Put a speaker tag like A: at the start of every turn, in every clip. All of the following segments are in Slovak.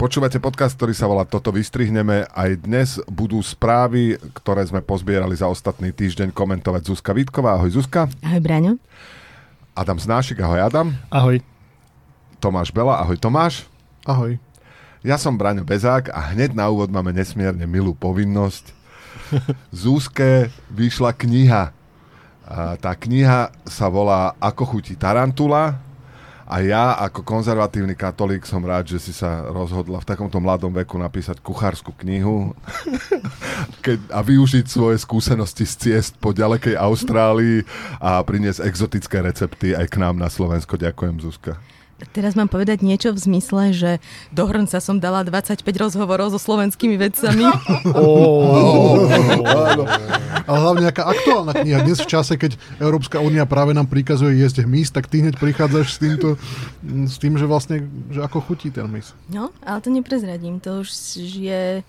A: Počúvate podcast, ktorý sa volá Toto vystrihneme. Aj dnes budú správy, ktoré sme pozbierali za ostatný týždeň komentovať Zuzka Vítková. Ahoj Zuzka.
B: Ahoj Braňo.
A: Adam Znášik, ahoj Adam.
C: Ahoj.
A: Tomáš Bela, ahoj Tomáš.
C: Ahoj.
A: Ja som Braňo Bezák a hneď na úvod máme nesmierne milú povinnosť. Zúske vyšla kniha. A tá kniha sa volá Ako chutí tarantula a ja ako konzervatívny katolík som rád, že si sa rozhodla v takomto mladom veku napísať kuchárskú knihu keď, a využiť svoje skúsenosti z ciest po ďalekej Austrálii a priniesť exotické recepty aj k nám na Slovensko. Ďakujem, Zuzka.
B: Teraz mám povedať niečo v zmysle, že do hrnca som dala 25 rozhovorov so slovenskými vedcami.
C: Oh, Ale hlavne nejaká aktuálna kniha. Dnes v čase, keď Európska únia práve nám prikazuje jesť hmyz, tak ty hneď prichádzaš s, týmto, s tým, že vlastne, že ako chutí ten hmyz.
B: No, ale to neprezradím. To už je...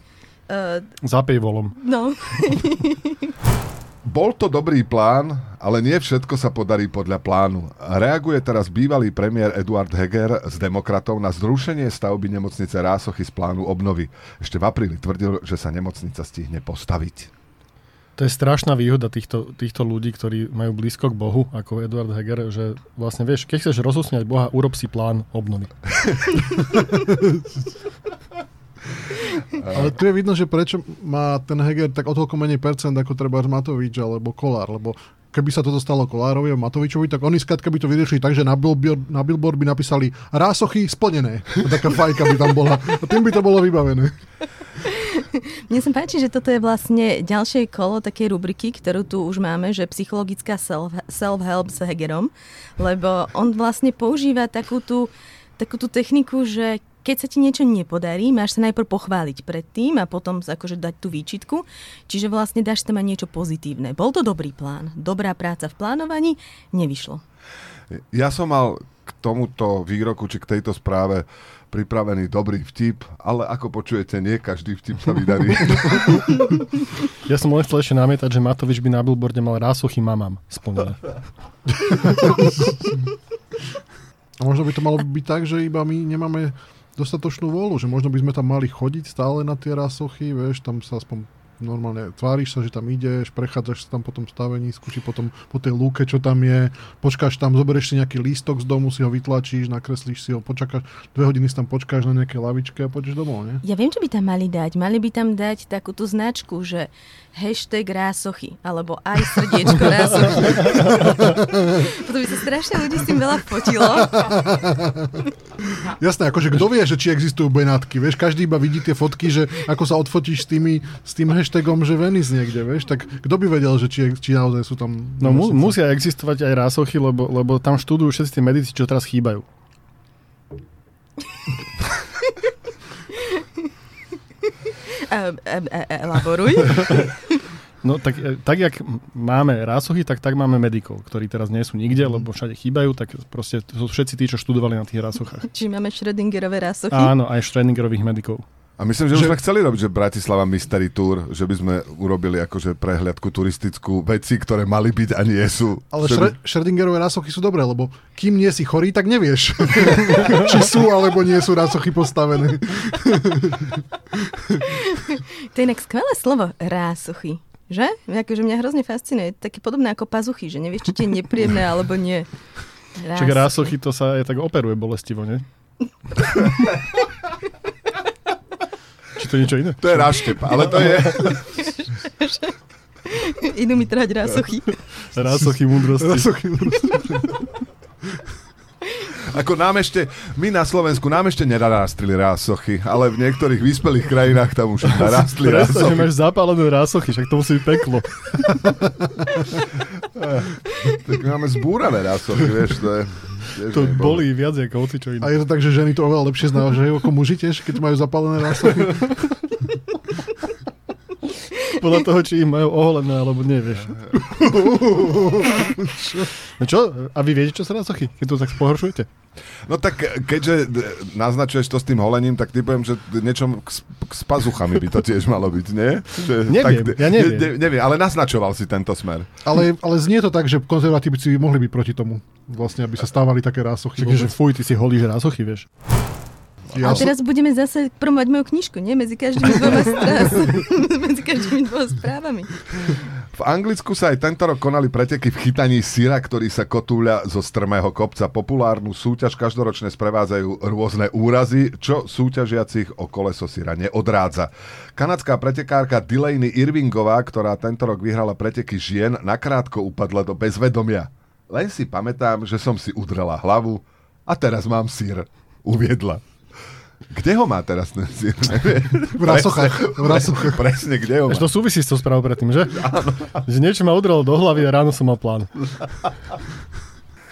B: Uh,
C: Zapej volom.
B: No.
A: Bol to dobrý plán, ale nie všetko sa podarí podľa plánu. Reaguje teraz bývalý premiér Eduard Heger z demokratov na zrušenie stavby nemocnice Rásochy z plánu obnovy. Ešte v apríli tvrdil, že sa nemocnica stihne postaviť.
C: To je strašná výhoda týchto, týchto ľudí, ktorí majú blízko k Bohu, ako Eduard Heger, že vlastne vieš, keď chceš rozosmiať Boha, urob si plán obnovy. Ale tu je vidno, že prečo má ten Heger tak o toľko menej percent ako treba Matovič alebo Kolár, lebo keby sa toto stalo Kolárovi a Matovičovi, tak oni skrátka by to vyriešili tak, že na billboard, na billboard by napísali rásochy splnené. Taká fajka by tam bola. A tým by to bolo vybavené.
B: Mne sa páči, že toto je vlastne ďalšie kolo takej rubriky, ktorú tu už máme, že psychologická self, self-help s Hegerom, lebo on vlastne používa takú tú, takú tú techniku, že keď sa ti niečo nepodarí, máš sa najprv pochváliť predtým a potom akože dať tú výčitku. Čiže vlastne dáš tam aj niečo pozitívne. Bol to dobrý plán, dobrá práca v plánovaní, nevyšlo.
A: Ja som mal k tomuto výroku, či k tejto správe pripravený dobrý vtip, ale ako počujete, nie každý vtip sa vydarí.
C: Ja som len chcel ešte namietať, že Matovič by na billboarde mal rásochy mamám splnené. A možno by to malo byť tak, že iba my nemáme dostatočnú volu, že možno by sme tam mali chodiť stále na tie rasochy, vieš, tam sa aspoň normálne tváriš sa, že tam ideš, prechádzaš sa tam po tom stavení, skúši potom po tej lúke, čo tam je, počkáš tam, zoberieš si nejaký lístok z domu, si ho vytlačíš, nakreslíš si ho, počakáš, dve hodiny si tam počkáš na nejaké lavičke a poďeš domov, nie?
B: Ja viem, čo by tam mali dať. Mali by tam dať takú tú značku, že hashtag rásochy, alebo aj srdiečko rásochy. Potom by sa strašne ľudí s tým veľa fotilo.
C: Jasné, akože kto vie, že či existujú Benátky, vieš, každý iba vidí tie fotky, že ako sa odfotíš s, tými, s tým hashtagom, že Venice niekde, vieš, tak kto by vedel, že či, či naozaj sú tam...
D: No mu, musia existovať aj rásochy, lebo, lebo tam študujú všetci tie medici, čo teraz chýbajú.
B: Elaboruj.
D: No tak, e, tak, jak máme rásochy, tak tak máme medikov, ktorí teraz nie sú nikde, lebo všade chýbajú, tak proste to sú všetci tí, čo študovali na tých rásochách.
B: Čiže máme Schrödingerové rásochy?
D: Áno, aj Schrödingerových medikov.
A: A myslím, že, že už sme chceli robiť, že Bratislava Mystery Tour, že by sme urobili akože prehliadku turistickú veci, ktoré mali byť a nie sú.
C: Ale by... Schrödingerové rásochy sú dobré, lebo kým nie si chorý, tak nevieš, či sú alebo nie sú rásochy postavené.
B: to je inak skvelé slovo, rásochy. Že? Akože mňa hrozne fascinuje. Také podobné ako pazuchy, že nevieš, či ti je nepríjemné alebo nie.
D: Rásochy. Čak rásochy to sa aj tak operuje bolestivo, nie? To je niečo iné?
A: To je ráštep, ale to je...
B: Idú mi trhať rásochy.
D: Rásochy múdrosti.
C: Rásochy múdrosti.
A: Ako nám ešte, my na Slovensku nám ešte nenarástli rásochy, ale v niektorých vyspelých krajinách tam už narástli
D: rásochy. že máš zapálené rásochy, však to musí byť peklo.
A: tak máme zbúrané rásochy, vieš, to je...
D: To bolí viac ako hoci čo iné.
C: A je to tak, že ženy to oveľa lepšie znávažajú ako muži tiež, keď majú zapálené rásochy?
D: Podľa toho, či ich majú oholené, alebo nevieš. No čo? A vy viete, čo sa rásochy, keď to tak pohoršujete?
A: No tak keďže naznačuješ to s tým holením, tak typujem, že niečo s, s pazuchami by to tiež malo byť, nie? Že,
D: neviem,
A: tak,
D: ja neviem.
A: Ne, neviem, ale naznačoval si tento smer.
C: Ale, ale znie to tak, že konzervatívci mohli byť proti tomu, vlastne, aby sa stávali také rásochy.
D: Čiže fuj, ty si holíš rásochy, vieš.
C: Ja
B: A teraz budeme zase promovať moju knižku, nie? Medzi každými dvoma strás, medzi každými dvoma správami.
A: V Anglicku sa aj tento rok konali preteky v chytaní syra, ktorý sa kotúľa zo strmého kopca. Populárnu súťaž každoročne sprevádzajú rôzne úrazy, čo súťažiacich o koleso syra neodrádza. Kanadská pretekárka Delaney Irvingová, ktorá tento rok vyhrala preteky žien, nakrátko upadla do bezvedomia. Len si pamätám, že som si udrela hlavu a teraz mám sír, uviedla. Kde ho má teraz ten sír?
C: V rasochách. V rasochách.
A: Presne, kde ho má?
D: Až to súvisí s tou správou predtým, že? Že niečo ma udrelo do hlavy a ráno som mal plán.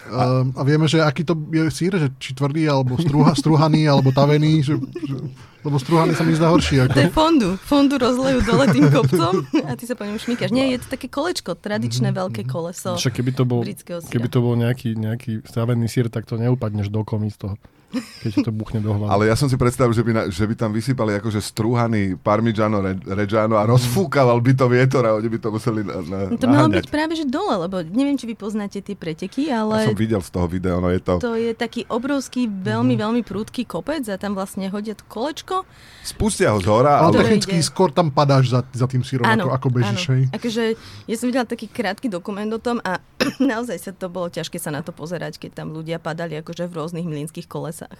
C: A, a vieme, že aký to je sír, že či tvrdý, alebo strúha, strúhaný, alebo tavený, že, že, lebo strúhaný sa mi zdá horší. Ako.
B: To je fondu. Fondu rozlejú dole tým kopcom a ty sa po ňom šmíkaš. Nie, je to také kolečko, tradičné veľké koleso
D: Však keby to bol, keby to bol nejaký, nejaký stavený sír, tak to neupadneš do komy z toho. Keď to buchne do hlavy.
A: Ale ja som si predstavil, že by, na, že by tam vysypali akože strúhaný parmigiano re, reggiano a rozfúkaval by to vietor a oni by to museli na, na,
B: No to malo byť práve že dole, lebo neviem, či vy poznáte tie preteky,
A: Ja
B: ale
A: som videl z toho videa, no je to...
B: to je taký obrovský, veľmi, veľmi prúdky kopec a tam vlastne hodia to kolečko.
A: Spustia ho z hora,
C: Ale technicky
B: ide.
C: skôr tam padáš za, za tým sírom, ako, ako bežíš. hej.
B: Akože ja som videla taký krátky dokument o tom a naozaj sa to bolo ťažké sa na to pozerať, keď tam ľudia padali akože v rôznych mlínskych kolesách.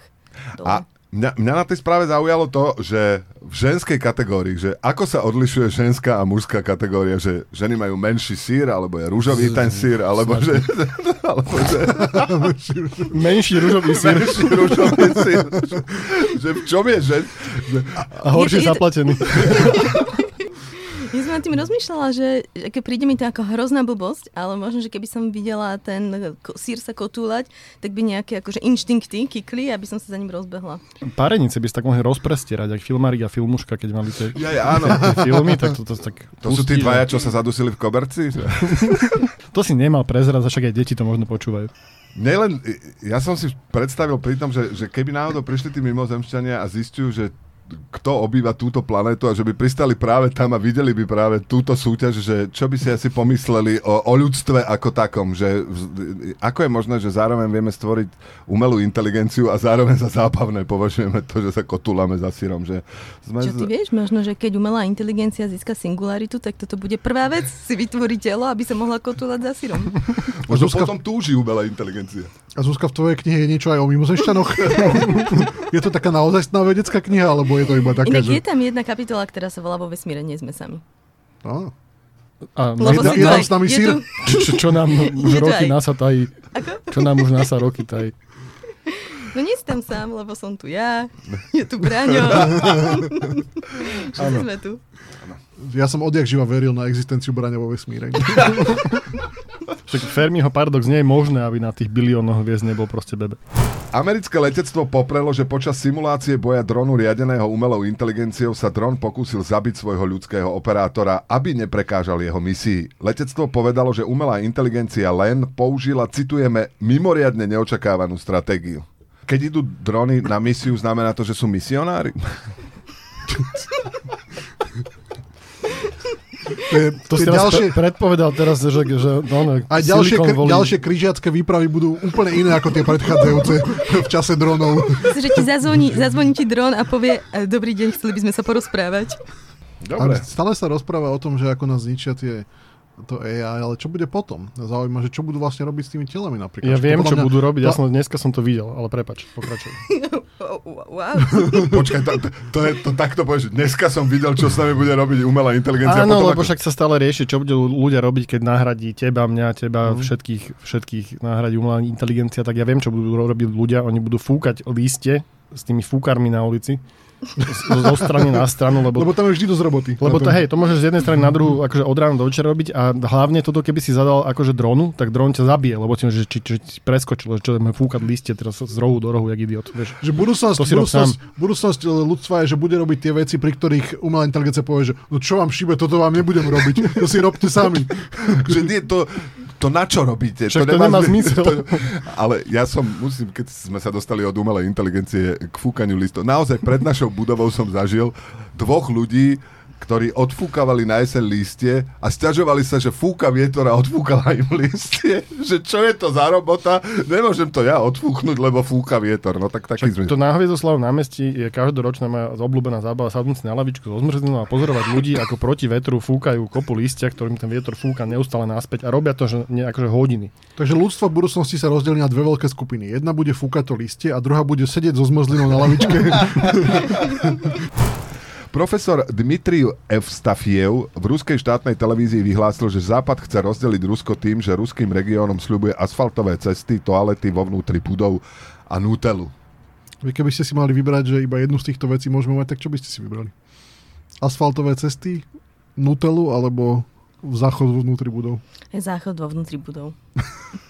B: Dole.
A: A mňa, mňa na tej správe zaujalo to, že v ženskej kategórii, že ako sa odlišuje ženská a mužská kategória, že ženy majú menší sír, alebo je rúžový ten sír, alebo že, alebo že
D: Menší ružový sír
A: menší rúžový sír. Že v čom je že, že
D: a horšie zaplatený.
B: Ja som nad tým rozmýšľala, že že keď príde mi to ako hrozná blbosť, ale možno, že keby som videla ten ko- sír sa kotúľať, tak by nejaké akože inštinkty kikli, aby som sa za ním rozbehla.
D: Párenice by sa tak mohli rozprestierať, ak filmárik a filmuška, keď mali tie,
A: ja, ja, áno.
D: tie filmy, tak to, to, tak
A: To sú tí
D: pustí,
A: dvaja, čo sa zadusili v koberci?
D: To si nemal prezrať, však aj deti to možno počúvajú.
A: Mne len, ja som si predstavil pri tom, že, že keby náhodou prišli tí mimozemšťania a zistujú, že kto obýva túto planetu a že by pristali práve tam a videli by práve túto súťaž, že čo by si asi pomysleli o, o ľudstve ako takom, že ako je možné, že zároveň vieme stvoriť umelú inteligenciu a zároveň za zábavné považujeme to, že sa kotúlame za sírom, že sme...
B: Čo ty vieš, možno, že keď umelá inteligencia získa singularitu, tak toto bude prvá vec, si vytvorí telo, aby sa mohla kotúľať za sírom.
A: Možno
C: Zuzka-
A: potom túži umelá inteligencia.
C: A Zuzka, v tvojej knihe je niečo aj o mimozemšťanoch? je to taká naozajstná vedecká kniha, alebo je to iba taká,
B: Inak je
C: že...
B: tam jedna kapitola, ktorá sa volá vo vesmíre, nie sme sami.
C: Á,
D: A
C: Jedna-
B: si
C: je tam s nami
B: je
C: sír?
B: tu-
D: čo, čo, nám už
B: Je
D: roky NASA tají.
B: Ako?
D: Čo nám už NASA roky tají.
B: No nie si tam sám, lebo som tu ja, je tu Braňo. Všetci sme tu.
C: ja som odjak živa veril na existenciu brania vo vesmíre.
D: Však Fermiho paradox nie je možné, aby na tých biliónoch hviezd nebol proste bebe.
A: Americké letectvo poprelo, že počas simulácie boja dronu riadeného umelou inteligenciou sa dron pokúsil zabiť svojho ľudského operátora, aby neprekážal jeho misii. Letectvo povedalo, že umelá inteligencia len použila, citujeme, mimoriadne neočakávanú stratégiu. Keď idú drony na misiu, znamená to, že sú misionári?
C: To je,
D: To si
C: ďalšie,
D: pre- predpovedal teraz, že, že no, no,
C: aj ďalšie,
D: Valley.
C: ďalšie križiacké výpravy budú úplne iné ako tie predchádzajúce v čase dronov.
B: Myslím, že ti zazvoní, zazvoní ti dron a povie, "E, dobrý deň, chceli by sme sa porozprávať.
A: Dobre.
C: Ale stále sa rozpráva o tom, že ako nás zničia tie to AI, ale čo bude potom? Zaujíma, že čo budú vlastne robiť s tými telami napríklad.
D: Ja viem, čo
C: mňa-
D: budú robiť, ja som, dneska som to videl, ale prepač, pokračuj.
A: Počkaj, to, to, to, je, to takto povieš. Dneska som videl, čo s nami bude robiť umelá inteligencia.
D: Áno,
A: potom
D: lebo
A: ako-
D: však sa stále rieši, čo budú ľudia robiť, keď nahradí teba, mňa, teba,
C: Mhm.
D: všetkých, všetkých nahradí umelá inteligencia, tak ja viem, čo budú robiť ľudia. Oni budú fúkať líste s tými fúkarmi na ulici zo strany na stranu, lebo
C: Lebo tam je vždy dosť roboty.
D: Lebo to, hej, to môžeš z jednej strany na druhú akože od rána do večera robiť a hlavne toto, keby si zadal akože dronu, tak dron ťa zabije, lebo ti, že, či, či, ti preskočilo, že čo ideme fúkať liste teraz z rohu do rohu, jak idiot, vieš.
C: Že budúcnosť,
D: To si
C: budúcnosť, budúcnosť e, ľudstva je, že bude robiť tie veci, pri ktorých umelá inteligencia povie, že no čo vám šíbe, toto vám nebudem robiť, to si robte sami.
A: že nie, to, to na čo robíte?
D: Však to nemá zmysel.
A: To, ale ja som, musím, keď sme sa dostali od umelej inteligencie k fúkaniu listov, naozaj pred našou budovou som zažil dvoch ľudí, ktorí odfúkavali na jeseň lístie a stiažovali sa, že fúka vietor a odfúkava im lístie. že čo je to za robota? Nemôžem to ja odfúknuť, lebo fúka vietor. No tak taký sme.
D: To na Hviezdoslavom námestí je každoročná moja obľúbená zábava sadnúť si na lavičku so zmrzlinou a pozorovať ľudí, ako proti vetru fúkajú kopu lístia, ktorým ten vietor fúka neustále naspäť a robia to že nie akože hodiny.
C: Takže ľudstvo v budúcnosti sa rozdelí na dve veľké skupiny. Jedna bude fúkať to listie a druhá bude sedieť so zmrzlinou na lavičke.
A: Profesor Dmitriu Evstafiev v ruskej štátnej televízii vyhlásil, že Západ chce rozdeliť Rusko tým, že ruským regiónom sľubuje asfaltové cesty, toalety vo vnútri budov a nútelu.
C: Vy keby ste si mali vybrať, že iba jednu z týchto vecí môžeme mať, tak čo by ste si vybrali? Asfaltové cesty, nutelu alebo záchod vo vnútri budov?
B: Je záchod vo vnútri budov.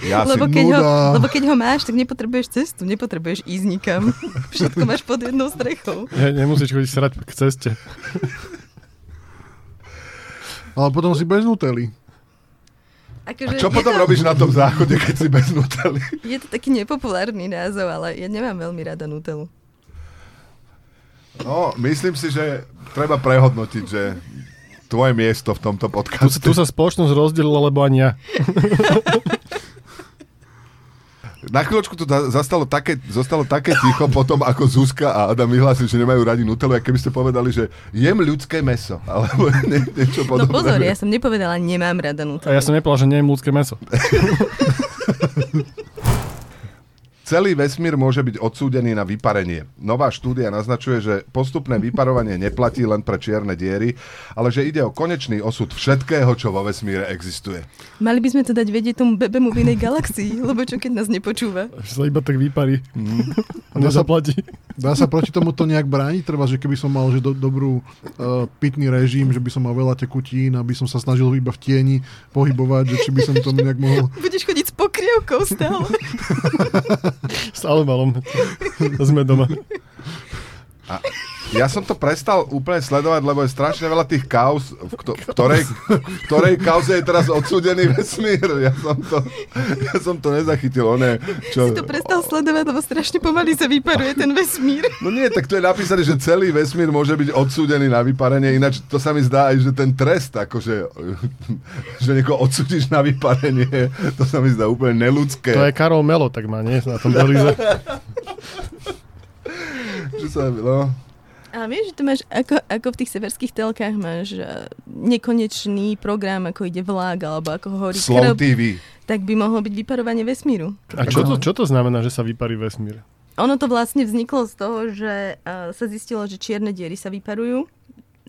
A: Ja
B: lebo,
A: si...
B: keď ho, lebo keď ho máš, tak nepotrebuješ cestu, nepotrebuješ ísť nikam. Všetko máš pod jednou strechou.
D: Ne, nemusíš chodiť srať k ceste.
C: Ale potom si bez nutely.
B: Akože
A: A čo potom
B: to,
A: robíš na tom záchode, keď si bez nutely?
B: Je to taký nepopulárny názov, ale ja nemám veľmi rada Nutelu.
A: No, myslím si, že treba prehodnotiť, že tvoje miesto v tomto
D: Tu,
A: podcaste.
D: tu sa spoločnosť rozdelila, lebo ani ja.
A: Na chvíľočku da- zastalo také, zostalo také ticho potom, ako Zuzka a Adam vyhlásili, že nemajú radi Nutellu, a keby ste povedali, že jem ľudské meso, alebo nie, niečo
B: No
A: podobné.
B: pozor, ja som nepovedala, nemám rada
D: A
B: Nutellu.
D: ja som nepovedal, že nie je ľudské meso.
A: Celý vesmír môže byť odsúdený na vyparenie. Nová štúdia naznačuje, že postupné vyparovanie neplatí len pre čierne diery, ale že ide o konečný osud všetkého, čo vo vesmíre existuje.
B: Mali by sme to dať vedieť tomu bebemu v inej galaxii, lebo čo keď nás nepočúva?
D: Že sa iba tak vyparí. A nezaplatí.
C: Dá sa proti tomuto nejak brániť? Treba, že keby som mal že do, dobrú uh, pitný režim, že by som mal veľa tekutín, aby som sa snažil iba v tieni pohybovať, že či by som to nejak mohol...
B: Budeš chodiť pokrievkou stále.
D: S albalom. Sme doma.
A: A ja som to prestal úplne sledovať, lebo je strašne veľa tých kauz, v, kto, v, ktorej, v ktorej kauze je teraz odsúdený vesmír. Ja som to, ja som to nezachytil. On je, čo,
B: Si to prestal sledovať, lebo strašne pomaly sa vyparuje ten vesmír.
A: No nie, tak to je napísané, že celý vesmír môže byť odsúdený na vyparenie, ináč to sa mi zdá aj, že ten trest, akože, že niekoho odsúdiš na vyparenie, to sa mi zdá úplne neludské.
D: To je Karol Melo, tak má, nie? Na tom Belize.
A: Že sa, no,
B: Ale vieš, že to máš, ako, ako v tých severských telkách máš nekonečný program, ako ide vlak, alebo ako hovorí
A: Slow
B: krb,
A: TV.
B: tak by mohlo byť vyparovanie vesmíru.
D: A čo to, čo to znamená, že sa vyparí vesmír?
B: Ono to vlastne vzniklo z toho, že uh, sa zistilo, že čierne diery sa vyparujú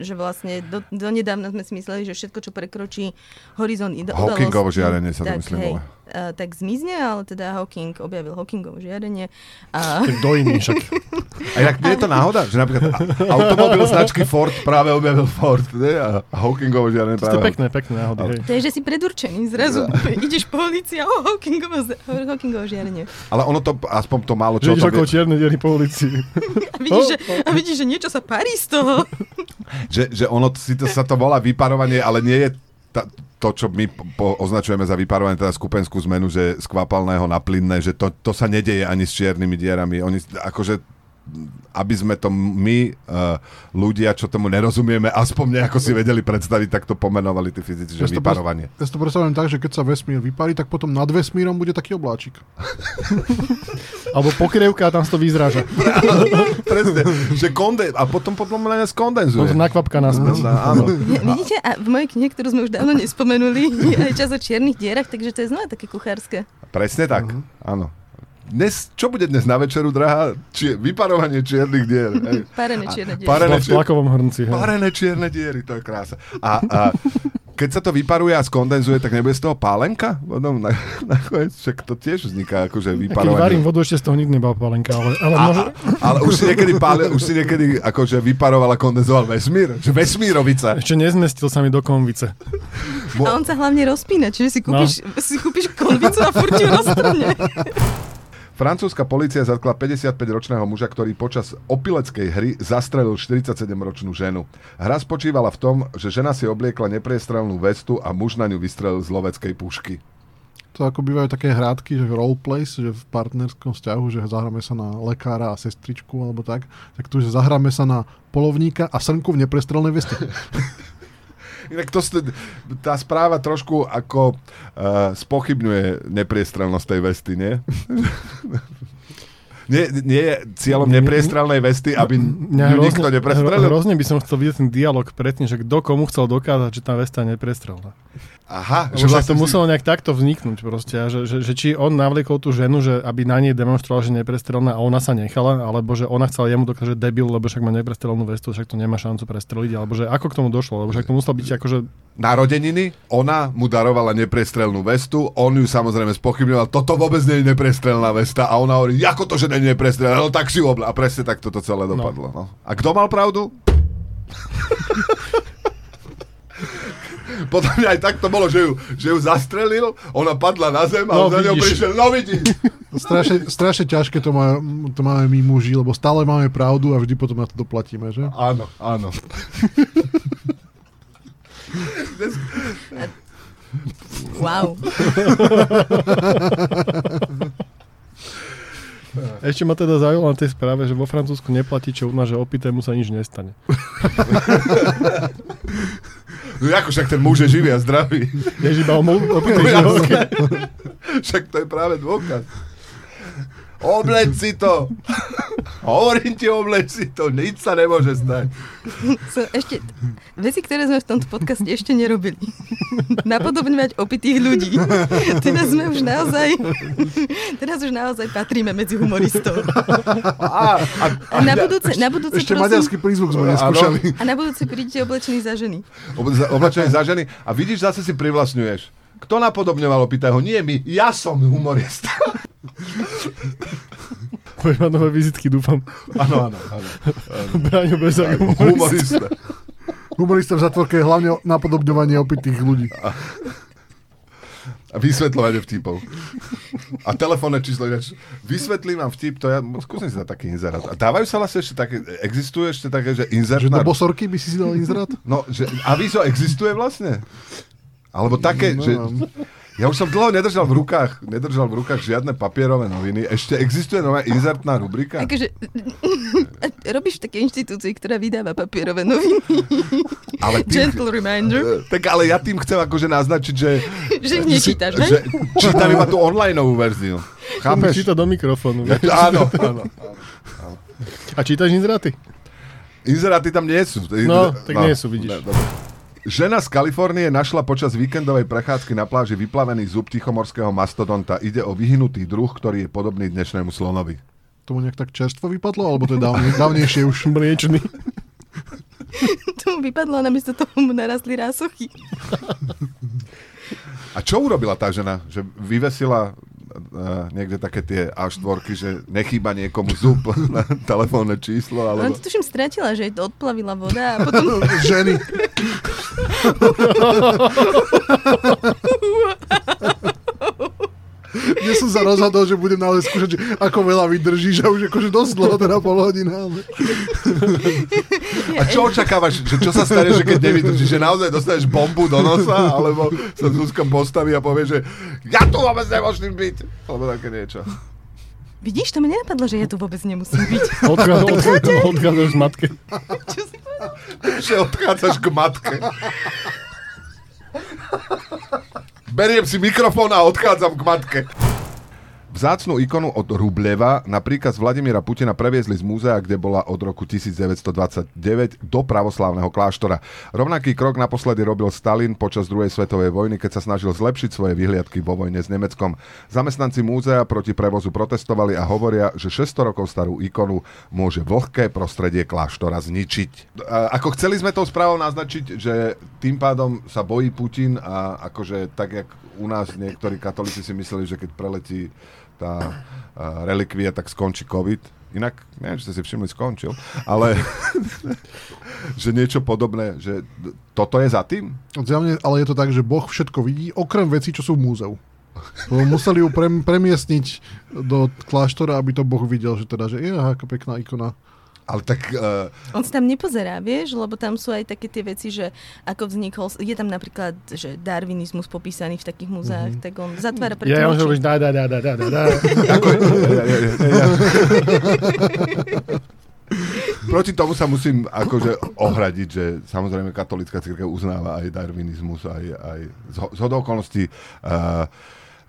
B: že vlastne do, donedávna sme si mysleli, že všetko, čo prekročí horizont ide
A: Hawkingovo žiarenie sa to
B: tak,
A: myslím
B: hej,
A: volá.
B: Uh, tak zmizne, ale teda Hawking objavil Hawkingovo žiarenie. A,
D: Tak do iný však.
A: A inak nie je to náhoda, že napríklad automobil značky Ford práve objavil Ford, ne? A Hawkingovo žiarenie
D: To je
A: práve...
D: pekné, pekné náhody. Hej.
B: to je, že si predurčený zrazu. Ideš po ulici a oh, Hawkingovo, Hawkingovo žiarenie.
A: Ale ono to, aspoň to málo čo...
D: Že ideš okolo diery po ulici.
B: A vidíš, že, a vidíš, že niečo sa parí z toho.
A: že, že ono si to, sa to volá vyparovanie, ale nie je ta, to, čo my po, označujeme za vyparovanie, teda skupenskú zmenu, že z kvapalného na plynné, že to, to sa nedeje ani s čiernymi dierami. Oni akože aby sme to my, uh, ľudia, čo tomu nerozumieme, aspoň nejako si vedeli predstaviť, tak to pomenovali tí fyzici, že
C: Ja
A: vyparovanie.
C: Ja si to predstavujem tak, že keď sa vesmír vyparí, tak potom nad vesmírom bude taký obláčik.
D: Alebo pokrievka a tam sa to vyzráža.
A: Presne, že konde- a potom potom len skondenzuje.
D: Potom to nakvapka naspäť.
A: No, áno.
B: Vidíte, a v mojej knihe, ktorú sme už dávno nespomenuli, je aj čas o čiernych dierach, takže to je znova také kuchárske.
A: Presne tak, áno. Dnes, čo bude dnes na večeru, drahá? Či, vyparovanie čiernych dier. Hej.
B: Parené čierne diere.
A: Parené,
D: V tlakovom hrnci. Hej.
A: parené čierne diery, to je krása. A, a keď sa to vyparuje a skondenzuje, tak nebude z toho pálenka? Potom na, nakoniec, však to tiež vzniká akože
D: A keď
A: vyparovanie.
D: varím vodu, ešte z toho nikdy nebola palenka. Ale, ale
A: A,
D: môže...
A: a, ale už si niekedy, pále, už si niekedy akože vyparoval a kondenzoval vesmír? Že vesmírovica.
D: Ešte nezmestil sa mi do konvice.
B: A on sa hlavne rozpína, čiže si kúpiš, no. si kúpiš konvicu a furt ju roztrhne.
A: Francúzska polícia zatkla 55-ročného muža, ktorý počas opileckej hry zastrelil 47-ročnú ženu. Hra spočívala v tom, že žena si obliekla nepriestrelnú vestu a muž na ňu vystrelil z loveckej pušky.
C: to ako bývajú také hrádky, že roleplays, že v partnerskom vzťahu, že zahráme sa na lekára a sestričku alebo tak, tak tu, že zahráme sa na polovníka a srnku v neprestrelnej veste.
A: Inak to, tá správa trošku ako uh, spochybňuje nepriestrelnosť tej vesty, nie? nie, nie je cieľom nepriestrelnej vesty, aby
D: Mňa
A: ju nikto neprestrelil?
D: hrozne by som chcel vidieť ten dialog predtým, že kto komu chcel dokázať, že tá vesta je neprestrelná.
A: Aha,
D: Že vlastne to
A: si-
D: muselo nejak takto vzniknúť proste. A že, že, že, či on navliekol tú ženu, že aby na nej demonstroval, že neprestrelná a ona sa nechala, alebo že ona chcela jemu dokázať, že debil, lebo však má neprestrelnú vestu, však to nemá šancu prestreliť, alebo že ako k tomu došlo, lebo však to muselo byť akože
A: Narodeniny, ona mu darovala neprestrelnú vestu, on ju samozrejme spochybňoval, toto vôbec nie je neprestrelná vesta a ona hovorí, ako to, že nie je neprestrelná, no tak si ju obla. A presne tak toto celé dopadlo. No. A kto mal pravdu? Mňa aj tak to bolo, že ju, že ju zastrelil, ona padla na zem a
D: No,
A: za ňou prišiel, no vidíš.
C: Strašne, strašne ťažké to, má, to máme my muži, lebo stále máme pravdu a vždy potom na to doplatíme, že?
A: Áno, áno.
B: Wow.
D: Ešte ma teda zaujalo na tej správe, že vo Francúzsku neplatí, čo u nás, že opité mu sa nič nestane.
A: No ako však ten muž je živý a zdravý.
D: Ježi, iba o
A: jasné. Však to je práve dôkaz. Obleč si to. Hovorím ti, obleč si to. Nič sa nemôže stať.
B: So, ešte, veci, ktoré sme v tomto podcaste ešte nerobili. Napodobňovať opitých ľudí. Teraz sme už naozaj, teraz už naozaj patríme medzi humoristov.
A: A, a,
B: A na budúce, na budúce
C: Ešte
B: prosím,
C: maďarský prízvuk sme neskúšali.
B: a na budúce prídete oblečení za ženy.
A: ob- za- oblečený za ženy. A vidíš, zase si privlastňuješ. Kto napodobňoval opitého? Nie my. Ja som humorista.
D: Budeš mať nové vizitky, dúfam.
A: Áno, áno. áno.
D: Braňo bez humorista.
A: Humorista.
C: Humorista v zatvorke je hlavne napodobňovanie opitých ľudí.
A: A vysvetľovanie vtipov. A telefónne číslo. ináč, Vysvetlím vám vtip, to ja, skúsim si dať taký inzerát. A dávajú sa vlastne ešte také, existuje ešte také, že
C: Že
A: inzert
C: do bosorky by si si dal inzerát?
A: No, že avizo existuje vlastne? Alebo také,
C: No,
A: že...
C: no.
A: Ja už som dlho nedržal v rukách, nedržal v rukách žiadne papierové noviny. Ešte existuje nová inzertná rubrika?
B: Akože, robíš v takej inštitúcii, ktorá vydáva papierové noviny.
A: Ale tým,
B: Gentle reminder,
A: tak ale ja tým chcem akože naznačiť, že,
B: že ich nečítaš,
A: že
B: hej?
A: čítam iba tú onlineovú verziu.
D: Chápeš? Číta do mikrofónu.
A: Ja, áno, áno.
D: A čítaš inzráty?
A: Inzeráty tam nie sú.
D: No, tak nie sú, vidíš.
A: Ne, dobre. Žena z Kalifornie našla počas víkendovej prechádzky na pláži vyplavený zub tichomorského mastodonta. Ide o vyhnutý druh, ktorý je podobný dnešnému slonovi.
C: Tomu nejak tak čerstvo vypadlo, alebo to je dávne, dávnejšie už?
D: Mliečný.
B: Tomu vypadlo a namiesto toho mu narastli rásochy.
A: A čo urobila tá žena? Že vyvesila niekde také tie A4, že nechýba niekomu zub na telefónne číslo,
B: Ona
A: alebo...
B: to tuším stratila, že jej to odplavila voda a potom
C: Ženy. Dnes som sa rozhodol, že budem naozaj skúšať, že ako veľa vydržíš a už akože dosť dlho, teda pol hodina. Ale...
A: A čo očakávaš? Že čo sa stane, že keď nevydržíš? Že naozaj dostaneš bombu do nosa? Alebo sa Zuzka postaví a povie, že ja tu vôbec nemôžem byť? Alebo také niečo.
B: Vidíš, to mi nenapadlo, že ja tu vôbec nemusím byť.
D: Odchádzaš odchádzaš z matke.
B: Čo si povedal?
A: Že odchádzaš k matke. Beriem si mikrofón a odchádzam k matke. Vzácnú ikonu od Rubleva na príkaz Vladimíra Putina previezli z múzea, kde bola od roku 1929 do pravoslávneho kláštora. Rovnaký krok naposledy robil Stalin počas druhej svetovej vojny, keď sa snažil zlepšiť svoje vyhliadky vo vojne s Nemeckom. Zamestnanci múzea proti prevozu protestovali a hovoria, že 600 rokov starú ikonu môže vlhké prostredie kláštora zničiť. Ako chceli sme tou správou naznačiť, že tým pádom sa bojí Putin a akože tak, jak u nás niektorí katolíci si mysleli, že keď preletí tá relikvia, tak skončí COVID. Inak, neviem, či ste si všimli, skončil. Ale že niečo podobné, že toto je za tým?
C: Zjavne, ale je to tak, že Boh všetko vidí, okrem vecí, čo sú v múzeu. Museli ju pre, premiestniť do kláštora, aby to Boh videl, že teda, že je, aká pekná ikona.
A: Ale tak... Uh,
B: On sa tam nepozerá, vieš, lebo tam sú aj také tie veci, že ako vznikol, je tam napríklad, že darwinizmus popísaný v takých múzeách, mm-hmm. tak on zatvára pre
D: Ja, že už dá, dá, dá, dá, dá, dá.
A: ako, ja, ja, ja, ja. Proti tomu sa musím akože ohradiť, že samozrejme katolická cirkev uznáva aj darwinizmus, aj, aj z hodou okolností uh,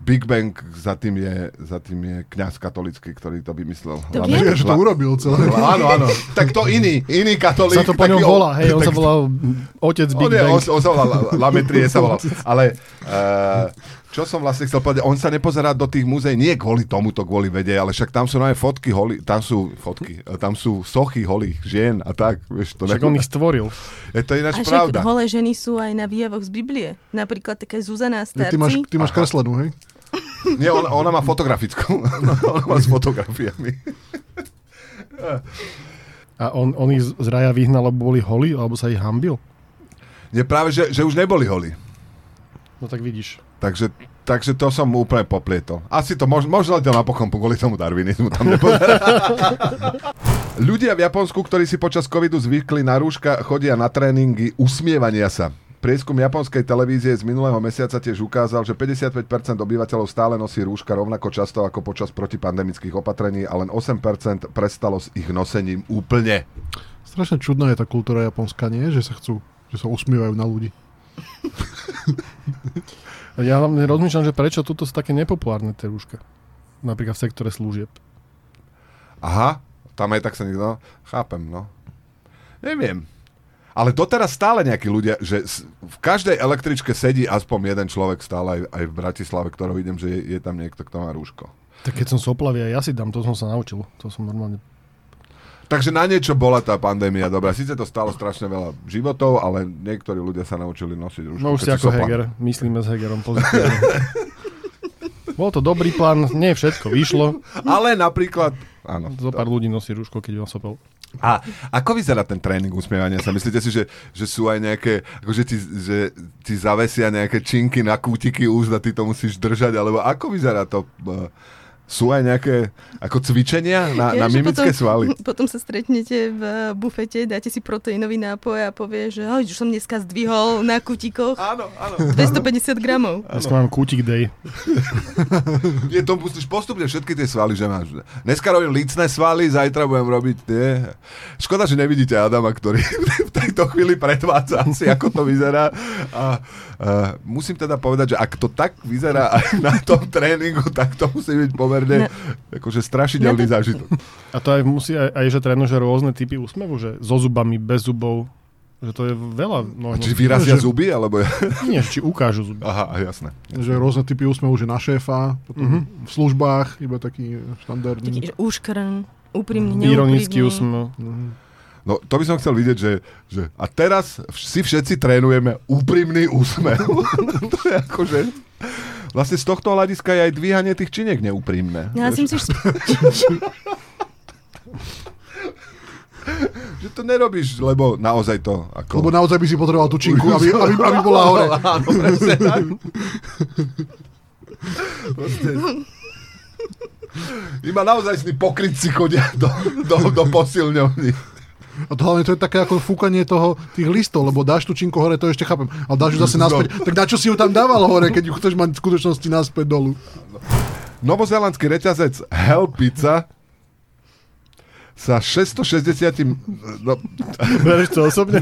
A: Big Bang za tým je, za tým je kňaz katolický, ktorý to vymyslel.
B: To
C: vie, že to urobil celé.
A: Áno, áno. Tak to iný, iný katolík.
D: Sa to po ňom volá, hej, on sa volal otec Big
A: on je,
D: Bang.
A: On, on sa volal, Lametrie sa volal. Ale uh, čo som vlastne chcel povedať, on sa nepozerá do tých múzeí nie kvôli tomuto, kvôli vede, ale však tam sú nové fotky holi, tam sú fotky, tam sú sochy holých žien a tak. Vieš, to
D: Však on ich stvoril.
A: Je to ináč
B: A však
A: pravda.
B: holé ženy sú aj na výjavoch z Biblie. Napríklad také Zuzana
C: Ja, ty máš,
B: Starci.
C: ty máš kreslenú, hej?
A: Nie, ona, ona má fotografickú. ona má s fotografiami.
D: A on, on ich z raja vyhnal, lebo boli holí, alebo sa ich hambil?
A: Nie, práve, že, že už neboli holí.
D: No tak vidíš.
A: Takže, takže to som úplne poplietol. Asi to mož, možno letel napokon kvôli tomu darwinizmu tam. Ľudia v Japonsku, ktorí si počas covidu zvykli na rúška, chodia na tréningy usmievania sa. Prieskum japonskej televízie z minulého mesiaca tiež ukázal, že 55% obyvateľov stále nosí rúška rovnako často ako počas protipandemických opatrení a len 8% prestalo s ich nosením úplne.
C: Strašne čudná je tá kultúra japonská, nie? Že sa chcú, že sa usmievajú na ľudí.
D: Ja hlavne rozmýšľam, že prečo tuto sú také nepopulárne tie rúška. Napríklad v sektore služieb.
A: Aha, tam aj tak sa nikto... Chápem, no. Neviem. Ale doteraz stále nejakí ľudia, že v každej električke sedí aspoň jeden človek stále aj, aj v Bratislave, ktorého vidím, že je, je tam niekto, kto má rúško.
D: Tak keď som soplavý, ja si dám, to som sa naučil. To som normálne...
A: Takže na niečo bola tá pandémia dobrá. Sice to stalo strašne veľa životov, ale niektorí ľudia sa naučili nosiť rúško.
D: No už si ako
A: sopla.
D: Heger. Myslíme s Hegerom pozitívne. Bol to dobrý plán, nie všetko vyšlo.
A: Ale napríklad... Áno.
D: Zo pár ľudí nosí rúško, keď on sopel.
A: A ako vyzerá ten tréning usmievania sa? Myslíte si, že, že sú aj nejaké, akože ti, že ti zavesia nejaké činky na kútiky úst a ty to musíš držať, alebo ako vyzerá to? eh, Sú aj nejaké ako cvičenia na, na
B: Ja, že
A: mimické
B: potom,
A: svaly?
B: Potom sa stretnete v bufete, dáte si proteínový nápoj a povie, že "Oj, už som dneska zdvihol na kutikoch
A: Áno, áno.
B: 250 gramov.
D: Dneska mám kútik day.
A: Je to musíš postupne všetky tie svaly, že máš. Dneska robím lícne svaly, zajtra budem robiť tie. Škoda, že nevidíte Adama, ktorý v tejto chvíli predvádza asi, ako to vyzerá. A, a musím teda povedať, že ak to tak vyzerá aj na tom tréningu, tak to musí byť pomerne akože strašidelný zážitok.
D: A to aj musí aj, aj že trénuže rôzne typy úsmevu, že so zubami, bez zubov. Že to je veľa
A: A
D: možno.
A: či vyrazia zuby, alebo...
D: Nie, či ukážu zuby.
A: Aha, jasné.
C: Že rôzne typy úsmevu, že na šéfa, potom
D: Mhm.
C: v službách, iba taký štandardný.
B: Taký, že úškrn, úprimný,
D: Ironický
B: neúprimný.
D: úsmev.
C: Mhm.
A: No, to by som chcel vidieť, že, že a teraz si všetci trénujeme úprimný úsmev. to je akože... Vlastne z tohto hľadiska je aj dvíhanie tých činiek neúprimné.
B: No, ja si myslíš,
A: že to nerobíš, lebo naozaj to... Ako...
C: Lebo naozaj by si potreboval tú činku, aby, aby, aby bola hore.
A: Áno, presne tak. Proste... Iba naozaj pokrytci chodia do, do, do posilňovní.
C: A to hlavne to je také ako fúkanie toho, tých listov, lebo dáš tú činku hore, to ešte chápem, ale dáš ju zase naspäť. Tak na čo si ju tam dával hore, keď ju chceš mať v skutočnosti naspäť dolu?
A: Novozélandský reťazec Hell Pizza sa 660... No,
D: Bereš to osobne?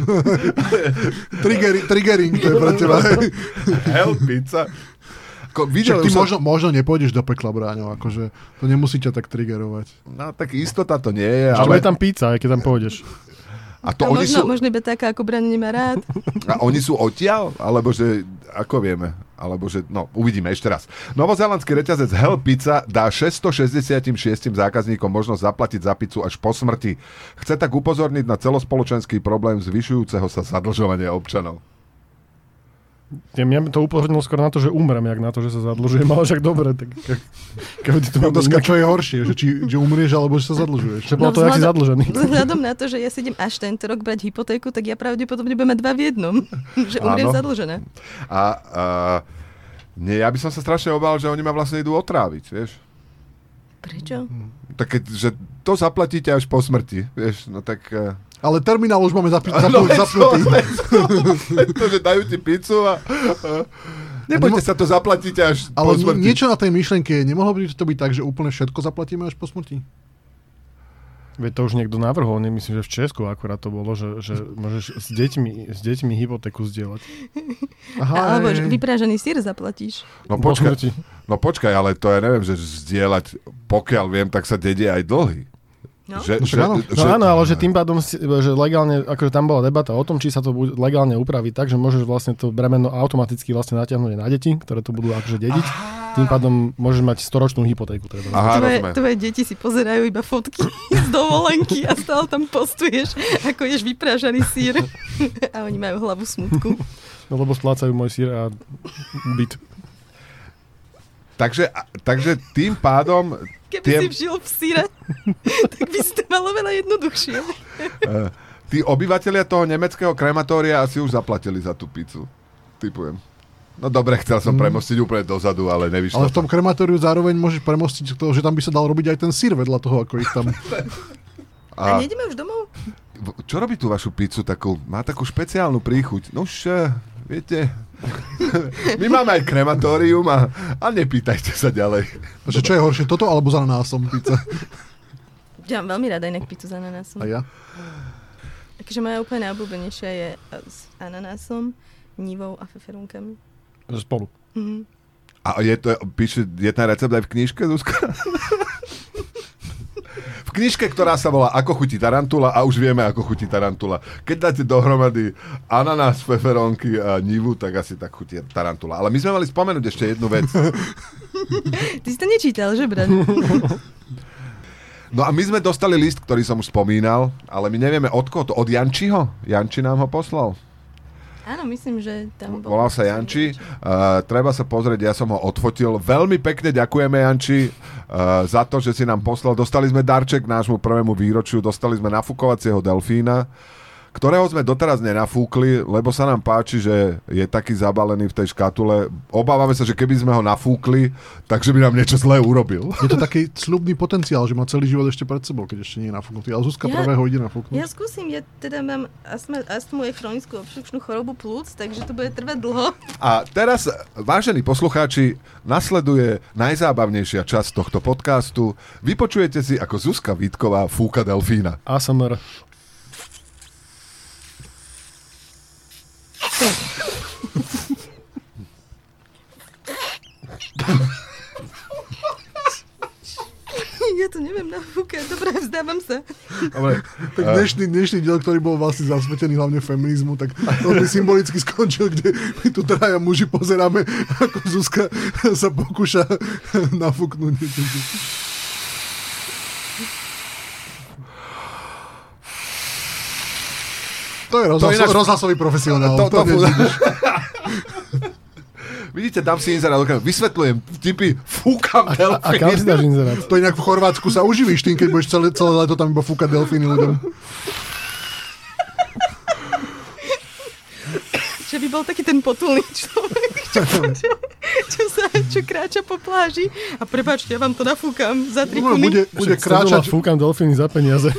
C: Trigger, triggering, to je pre teba.
A: Hell Pizza... Ko, videl
C: ty
A: som-
C: možno, možno nepôjdeš do pekla, Bráňo, akože to nemusí ťa tak triggerovať.
A: No tak istota to nie je,
D: Ale...
A: ale...
D: je tam pizza, aj keď tam pôjdeš.
A: A to
B: a
A: oni sú,
B: možno, možno iba taká, ako Bran nemá rád.
A: a oni sú odtiaľ? Alebo že, ako vieme? Alebo že, no, uvidíme ešte raz. Novozelandský reťazec Hell Pizza dá 666 zákazníkom možnosť zaplatiť za pizzu až po smrti. Chce tak upozorniť na celospoločenský problém zvyšujúceho sa zadlžovania občanov.
D: Ja, mňa to upozornilo skôr na to, že umrem, jak na to, že sa zadlžujem, ale však dobre, tak ke- keby ty to mám
C: Otázka, čo je horšie, že či že umrieš, alebo že sa zadlžuješ.
D: Že bolo to, jak si
B: vzhľadom-
D: zadlžený.
B: Vzhľadom na to, že ja si idem až tento rok brať hypotéku, tak ja pravdepodobne budem mať dva v jednom. že umriem
A: Áno.
B: zadlžená.
A: A, a nie, ja by som sa strašne obával, že oni ma vlastne idú otráviť, vieš.
B: Prečo?
A: Tak keď, že to zaplatíte až po smrti. Vieš, no tak... eh,
C: Ale terminál už máme zapi-
A: No,
C: zapi-
A: veď
C: zapnutý.
A: to, že dajú ti pizzu a... nebojte sa, to zaplatíte až po
C: Ale nie-
A: smrti.
C: niečo na tej myšlenke je. Nemohlo by to byť tak, že úplne všetko zaplatíme až po smrti?
D: Veď to už niekto navrhol, nemyslím, že v Česku akurát to bolo, že, že môžeš s deťmi, s deťmi hypotéku zdieľať.
C: Aha,
B: Alebo že
C: hej.
B: vyprážaný sír zaplatíš.
A: No
D: Po
A: počkaj, no počkaj, ale to ja neviem, že zdieľať, pokiaľ viem, tak sa dedie aj dlhy.
B: No.
A: Že,
C: No však áno.
D: No áno, ale že tým pádom, že legálne, akože tam bola debata o tom, či sa to bude legálne upraviť tak, že môžeš vlastne to bremeno automaticky vlastne natiahnuť na deti, ktoré to budú akože dediť. Tým pádom môžeš mať storočnú hypotéku. Teda.
A: Aha,
B: Tvoje, tvoje deti si pozerajú iba fotky z dovolenky a stále tam postuješ, ako ješ vyprážaný sír. A oni majú hlavu smutku.
D: No, lebo splácajú môj sír a byt.
A: Takže, takže tým pádom
B: Keby
A: Tie-
B: si žil v síre, tak by si to malo veľa jednoduchšie.
A: uh, tí obyvateľia toho nemeckého krematória asi už zaplatili za tú pizzu. Typujem. No dobre, chcel som
C: Mm.
A: premostiť úplne dozadu, ale nevyšlo.
C: Ale v tom krematóriu zároveň môžeš premostiť to, že tam by sa dal robiť aj ten sír vedľa toho, ako ich tam...
B: A
A: A
B: nejdeme už domov?
A: čo robí tú vašu pizzu takú? Má takú špeciálnu príchuť. No už, eh, viete, my máme aj krematórium a, a nepýtajte sa ďalej.
C: Že čo je horšie, toto alebo za anánásom pizza?
B: Ja mám veľmi rada inak pizzu s ananásom.
C: A ja?
B: Takže moja úplne najobľúbenejšia je e, s ananásom, nivou a feferunkami.
D: Spolu.
B: Mhm.
A: A je to, píše, je ten recept aj v knižke, Zuzka? v knižke, ktorá sa volá Ako chutí tarantula a už vieme, ako chutí tarantula. Keď dáte dohromady ananás, feferónky a nivu, tak asi tak chutí tarantula. Ale my sme mali spomenúť ešte jednu vec.
B: Ty si to nečítal, že, brat?
A: No a my sme dostali list, ktorý som už spomínal, ale my nevieme od koho to. Od Jančiho? Janči nám ho poslal.
B: Áno, myslím, že tam bol...
A: Volal sa Janči. Uh, treba sa pozrieť, ja som ho odfotil. Veľmi pekne ďakujeme, Janči, uh, za to, že si nám poslal. Dostali sme darček nášmu prvému výročiu, dostali sme nafúkovacieho delfína, ktorého sme doteraz nenafúkli, lebo sa nám páči, že je taký zabalený v tej škatule. Obávame sa, že keby sme ho nafúkli, takže by nám niečo zlé urobil.
C: Je to taký sľubný potenciál, že má celý život ešte pred sebou, keď ešte nie je nafúknutý. Ale Zuzka
B: Ja-
C: prvého ide nafúknuť.
B: Ja skúsim, ja teda mám astma, astmu je chronickú obštrukčnú chorobu plúc, takže to bude trvať dlho.
A: A teraz, vážení poslucháči, nasleduje najzábavnejšia časť tohto podcastu. Vypočujete si, ako Zuzka Vítková fúka delfína.
D: ASMR.
B: Ja to neviem nafúkať, dobre, vzdávam sa.
A: Dobre,
C: Tak dnešný, dnešný diel, ktorý bol vlastne zasvetený hlavne feminizmu, tak veľmi symbolicky skončil, kde my tu traja muži pozeráme, ako Zuzka sa pokúša nafúknúť. To je rozhlas,
A: ináč-
C: rozhlasový profesionál.
A: To-
C: To,
A: to-
C: to, to,
A: Vidíte, dám si inzerát, vysvetľujem vtipy, fúkam
D: A kam si dáš inzerát?
C: to inak v Chorvátsku sa uživíš tým, keď budeš celé, celé leto tam iba fúkať delfíny ľuďom.
B: Že by bol taký ten potulný človek, čo, čo, čo, sa, čo kráča po pláži. A prepáčte, ja vám to nafúkam za 3
C: No,
B: kuny.
C: bude, bude
D: Však
C: kráčať,
D: Fúkam delfíny za peniaze.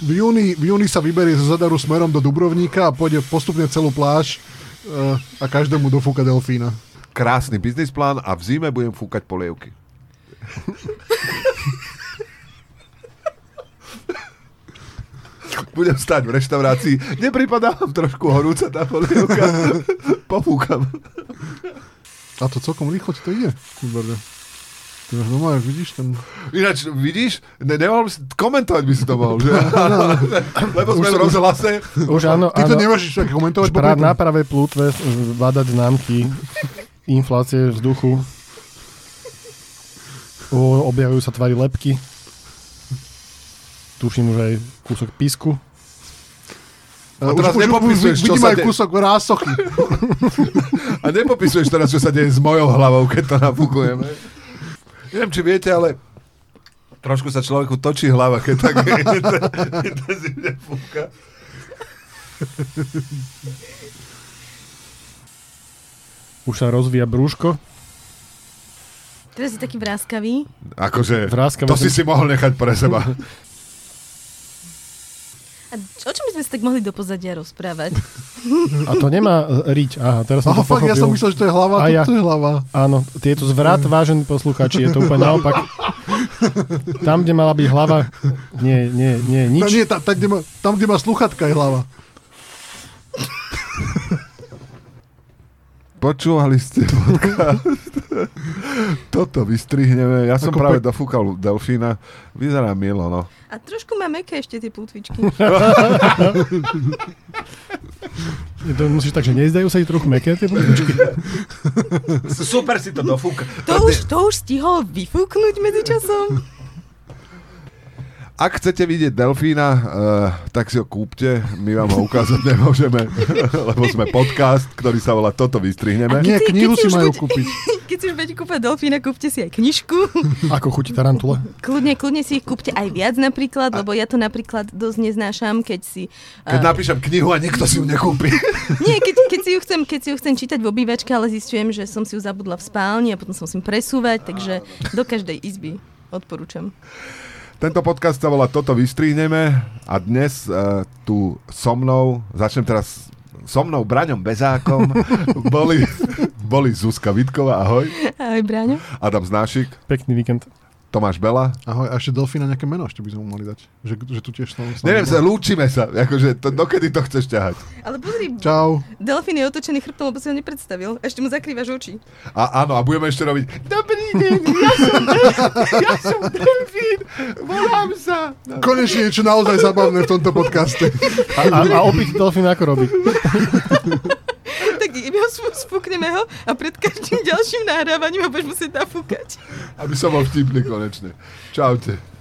C: v júni, v júni sa vyberie zo Zadaru smerom do Dubrovníka a pôjde postupne celú pláž uh, a každému dofúka delfína.
A: Krásny biznisplán a v zime budem fúkať polievky. Budem stať v reštaurácii. Nepripadá vám trošku horúca tá polievka? Pofúkam.
C: A to celkom rýchlo ti to ide. Kuberda. Ty máš doma, vidíš ten...
A: Ináč, vidíš, ne, nemohol si, komentovať by si to mohol, že? Lebo sme v rozhlase.
D: Už áno,
C: Ty to
D: áno.
C: tak komentovať,
D: Už pra, na pravej plútve vadať známky inflácie vzduchu. O, objavujú sa tvary lepky. Tuším už aj kúsok písku.
A: A teraz nepopisuješ, čo
C: vidím
A: sa de-
C: kúsok rásochy.
A: A nepopisuješ teraz, čo sa deje s mojou hlavou, keď to nafúkujeme. Neviem, či viete, ale trošku sa človeku točí hlava, keď tak intenzívne fúka.
D: Už sa rozvíja brúško.
B: Teraz je taký vráskavý.
A: Akože,
D: Vráskavý
A: to si si mohol nechať pre seba.
B: A o čom by sme sa tak mohli do pozadia rozprávať?
D: A to nemá e, riť. Aha, teraz som
C: Aha,
D: to
C: fakt, ja som
D: pochopil.
C: myslel, že to je hlava,
D: A
C: a
D: ja.
C: to je hlava.
D: Áno, je to zvrat, vážení poslucháči, je to úplne naopak. Tam, kde mala byť hlava, nie, nie, nie,
C: Nič.
D: nič.
C: No, nie, tam, tam, kde má, tam, kde má sluchatka, je hlava.
A: Počúvali ste podcast? Toto vystrihneme. Ja som
C: Ako
A: práve
C: pe-
A: dofúkal delfína. Vyzerá milo, no.
B: A trošku má meké ešte tie plutvičky.
D: To musíš tak, že nezdajú sa ti trochu meké tie plútvičky.
A: Super si to dofúka.
B: To už, to už stihol vyfúknuť medzičasom?
A: Ak chcete vidieť delfína, uh, tak si ho kúpte. My vám ho ukázať nemôžeme, lebo sme podcast, ktorý sa volá Toto vystrihneme.
C: Nie,
B: si-
C: knihu
B: keď si
C: si majú
B: buď-
C: kúpiť.
B: Keď si už budete kúpať delfína, kúpte si aj knižku.
D: Ako chutí tarantula.
B: Kľudne, kľudne si ich kúpte aj viac napríklad, lebo ja to napríklad dosť neznášam, keď si...
A: Keď
B: a-
A: napíšem knihu a nikto si ju nekúpi.
B: Nie, keď, keď, si ju chcem, keď si ju chcem čítať v obývačke, ale zistujem, že som si ju zabudla v spálni a potom sa musím presúvať, takže do každej izby odporúčam.
A: Tento podcast sa volá Toto vystrihneme a dnes uh, tu so mnou, začnem teraz so mnou Braňom Bezákom, boli, boli Zuzka Vitková, ahoj,
B: Ahoj, Bráňo.
A: Adam Znášik,
D: Pekný víkend.
A: Tomáš Bela.
C: Ahoj, a ešte delfína nejaké meno, ešte by sme mu mali dať. Že, že tu tiež som...
A: Neviem sa, lúčime sa, akože to, dokedy to chceš ťahať.
B: Ale pozri,
C: Čau.
B: delfín je otočený chrbtom, lebo si ho nepredstavil. Ešte mu zakrývaš oči.
A: A áno, a budeme ešte robiť Dobrý deň, ja som, ja som delfín, volám sa. No.
C: Konečne niečo naozaj zabavné v tomto podcaste.
D: A, a, a opäť delfín ako robí?
B: Iba spúkneme ho a pred každým ďalším nahrávaním ho budeš musieť nafúkať.
A: Aby som bol vtipný konečne. Čaute.